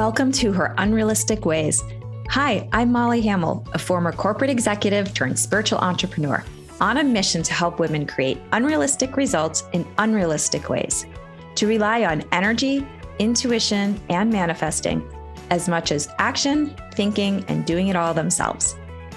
Welcome to Her Unrealistic Ways. Hi, I'm Molly Hamill, a former corporate executive turned spiritual entrepreneur, on a mission to help women create unrealistic results in unrealistic ways, to rely on energy, intuition, and manifesting as much as action, thinking, and doing it all themselves.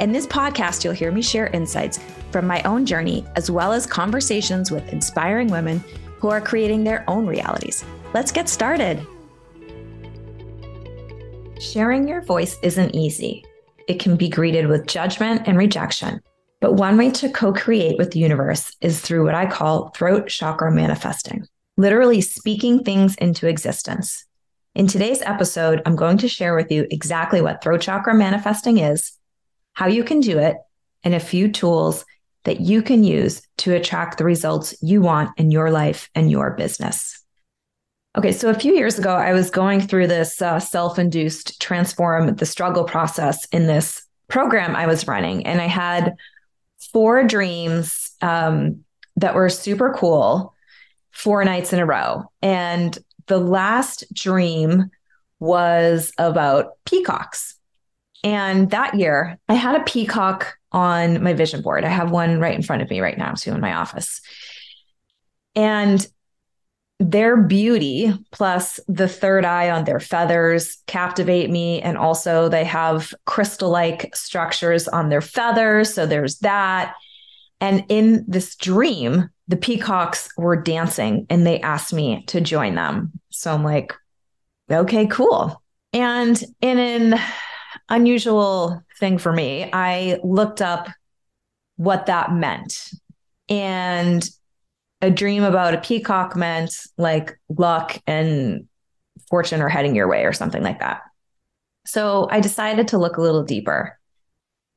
In this podcast, you'll hear me share insights from my own journey, as well as conversations with inspiring women who are creating their own realities. Let's get started. Sharing your voice isn't easy. It can be greeted with judgment and rejection. But one way to co create with the universe is through what I call throat chakra manifesting, literally speaking things into existence. In today's episode, I'm going to share with you exactly what throat chakra manifesting is, how you can do it, and a few tools that you can use to attract the results you want in your life and your business. Okay, so a few years ago, I was going through this uh, self induced transform the struggle process in this program I was running. And I had four dreams um, that were super cool four nights in a row. And the last dream was about peacocks. And that year, I had a peacock on my vision board. I have one right in front of me right now, too, in my office. And their beauty plus the third eye on their feathers captivate me. And also, they have crystal like structures on their feathers. So there's that. And in this dream, the peacocks were dancing and they asked me to join them. So I'm like, okay, cool. And in an unusual thing for me, I looked up what that meant. And a dream about a peacock meant like luck and fortune are heading your way or something like that. So I decided to look a little deeper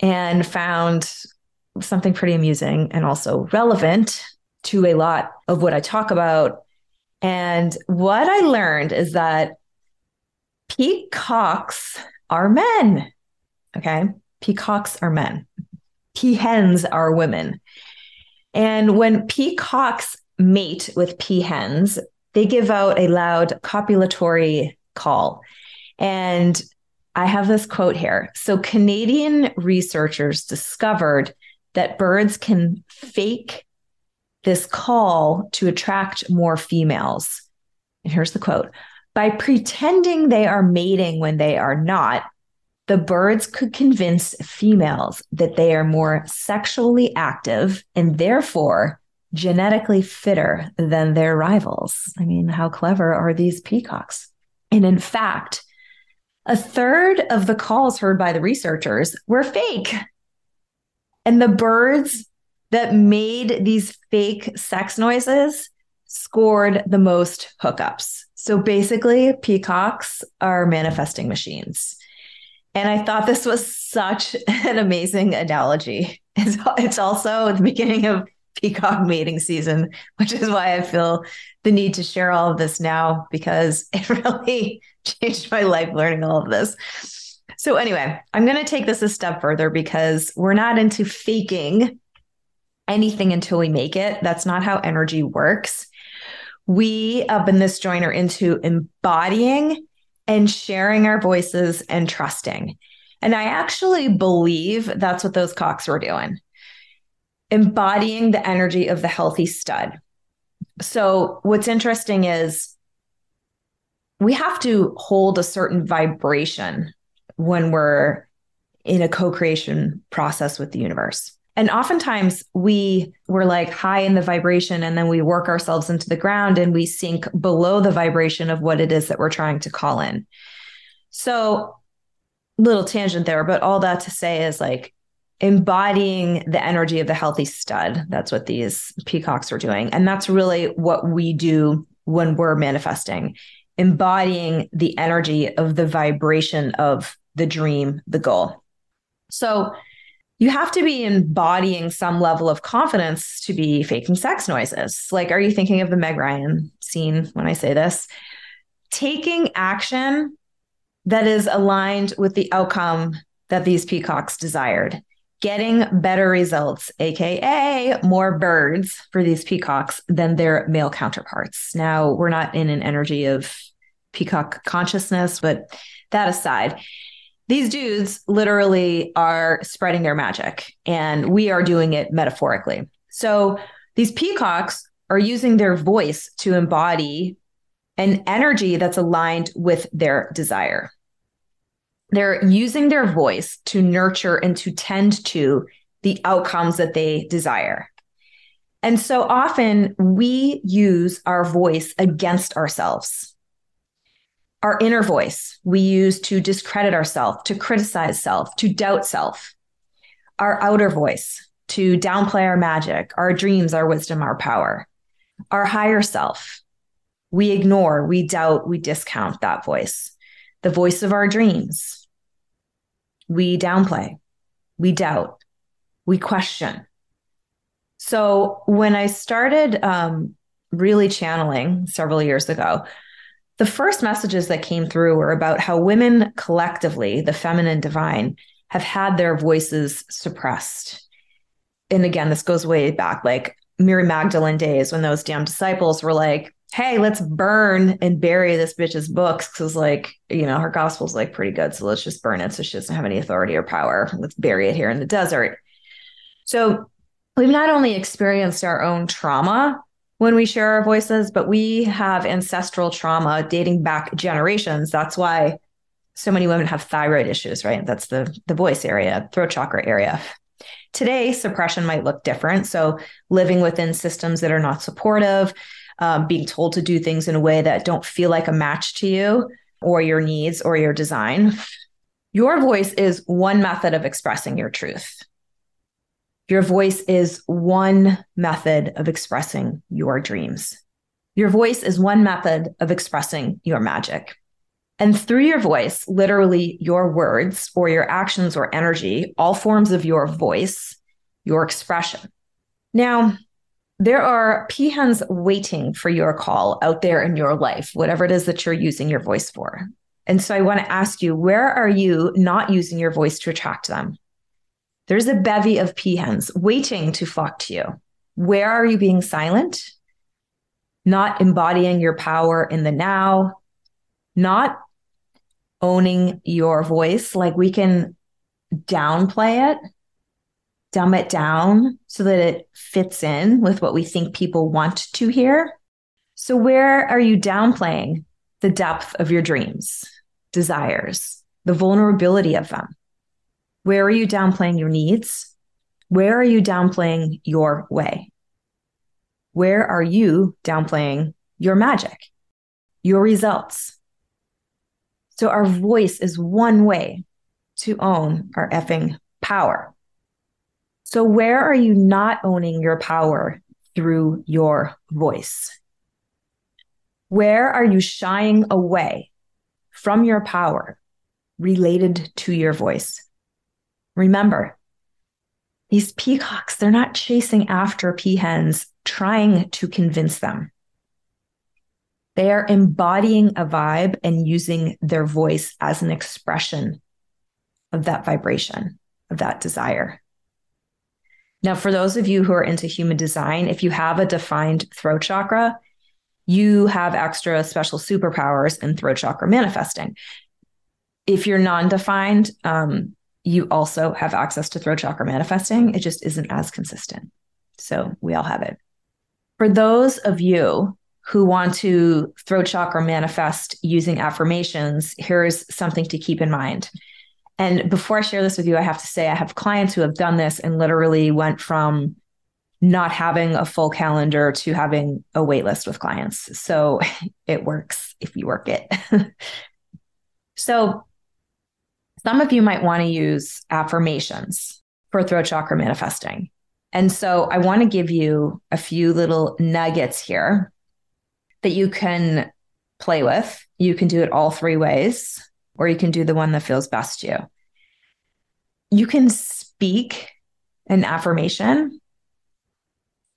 and found something pretty amusing and also relevant to a lot of what I talk about. And what I learned is that peacocks are men. Okay. Peacocks are men. Peahens are women. And when peacocks mate with peahens, they give out a loud copulatory call. And I have this quote here. So, Canadian researchers discovered that birds can fake this call to attract more females. And here's the quote by pretending they are mating when they are not, the birds could convince females that they are more sexually active and therefore genetically fitter than their rivals. I mean, how clever are these peacocks? And in fact, a third of the calls heard by the researchers were fake. And the birds that made these fake sex noises scored the most hookups. So basically, peacocks are manifesting machines. And I thought this was such an amazing analogy. It's, it's also the beginning of peacock mating season, which is why I feel the need to share all of this now because it really changed my life learning all of this. So, anyway, I'm going to take this a step further because we're not into faking anything until we make it. That's not how energy works. We up in this joint are into embodying and sharing our voices and trusting. And I actually believe that's what those cocks were doing embodying the energy of the healthy stud. So, what's interesting is we have to hold a certain vibration when we're in a co creation process with the universe. And oftentimes we we're like high in the vibration and then we work ourselves into the ground and we sink below the vibration of what it is that we're trying to call in. So little tangent there, but all that to say is like embodying the energy of the healthy stud. That's what these peacocks are doing. And that's really what we do when we're manifesting, embodying the energy of the vibration of the dream, the goal. So you have to be embodying some level of confidence to be faking sex noises. Like, are you thinking of the Meg Ryan scene when I say this? Taking action that is aligned with the outcome that these peacocks desired, getting better results, AKA more birds for these peacocks than their male counterparts. Now, we're not in an energy of peacock consciousness, but that aside, these dudes literally are spreading their magic and we are doing it metaphorically. So these peacocks are using their voice to embody an energy that's aligned with their desire. They're using their voice to nurture and to tend to the outcomes that they desire. And so often we use our voice against ourselves. Our inner voice we use to discredit ourselves, to criticize self, to doubt self. Our outer voice to downplay our magic, our dreams, our wisdom, our power. Our higher self we ignore, we doubt, we discount that voice, the voice of our dreams. We downplay, we doubt, we question. So when I started um, really channeling several years ago, the first messages that came through were about how women collectively, the feminine divine, have had their voices suppressed. And again, this goes way back, like Mary Magdalene days when those damn disciples were like, hey, let's burn and bury this bitch's books because, like, you know, her gospel's like pretty good. So let's just burn it so she doesn't have any authority or power. Let's bury it here in the desert. So we've not only experienced our own trauma when we share our voices, but we have ancestral trauma dating back generations. That's why so many women have thyroid issues, right? That's the the voice area, throat chakra area. Today, suppression might look different. So, living within systems that are not supportive, um, being told to do things in a way that don't feel like a match to you or your needs or your design. Your voice is one method of expressing your truth. Your voice is one method of expressing your dreams. Your voice is one method of expressing your magic. And through your voice, literally your words or your actions or energy, all forms of your voice, your expression. Now, there are peahens waiting for your call out there in your life, whatever it is that you're using your voice for. And so I want to ask you, where are you not using your voice to attract them? There's a bevy of peahens waiting to flock to you. Where are you being silent? Not embodying your power in the now, not owning your voice. Like we can downplay it, dumb it down so that it fits in with what we think people want to hear. So, where are you downplaying the depth of your dreams, desires, the vulnerability of them? Where are you downplaying your needs? Where are you downplaying your way? Where are you downplaying your magic, your results? So, our voice is one way to own our effing power. So, where are you not owning your power through your voice? Where are you shying away from your power related to your voice? Remember, these peacocks, they're not chasing after peahens trying to convince them. They are embodying a vibe and using their voice as an expression of that vibration, of that desire. Now, for those of you who are into human design, if you have a defined throat chakra, you have extra special superpowers in throat chakra manifesting. If you're non defined, um, you also have access to throat chakra manifesting. It just isn't as consistent. So we all have it. For those of you who want to throat chakra manifest using affirmations, here's something to keep in mind. And before I share this with you, I have to say I have clients who have done this and literally went from not having a full calendar to having a wait list with clients. So it works if you work it. so some of you might want to use affirmations for throat chakra manifesting. And so I want to give you a few little nuggets here that you can play with. You can do it all three ways or you can do the one that feels best to you. You can speak an affirmation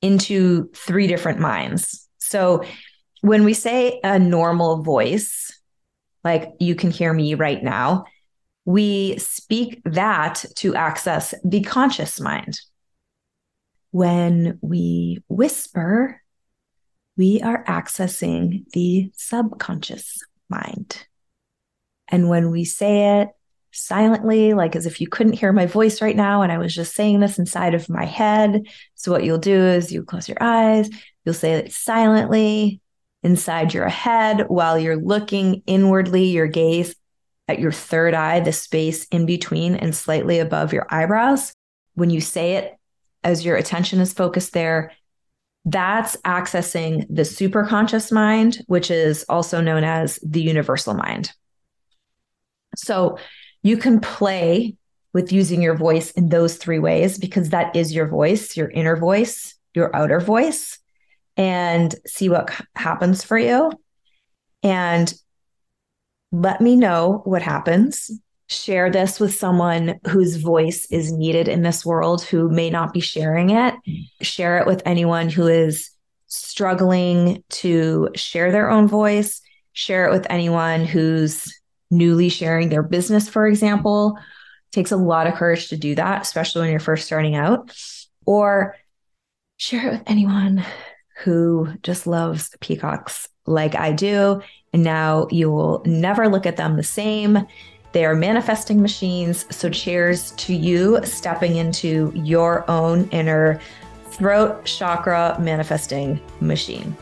into three different minds. So when we say a normal voice, like you can hear me right now, we speak that to access the conscious mind. When we whisper, we are accessing the subconscious mind. And when we say it silently, like as if you couldn't hear my voice right now, and I was just saying this inside of my head. So, what you'll do is you close your eyes, you'll say it silently inside your head while you're looking inwardly, your gaze at your third eye, the space in between and slightly above your eyebrows. When you say it, as your attention is focused there, that's accessing the superconscious mind, which is also known as the universal mind. So you can play with using your voice in those three ways because that is your voice, your inner voice, your outer voice, and see what happens for you. And let me know what happens share this with someone whose voice is needed in this world who may not be sharing it. Share it with anyone who is struggling to share their own voice. Share it with anyone who's newly sharing their business, for example. It takes a lot of courage to do that, especially when you're first starting out. Or share it with anyone who just loves peacocks like I do. And now you will never look at them the same. They are manifesting machines. So, cheers to you stepping into your own inner throat chakra manifesting machine.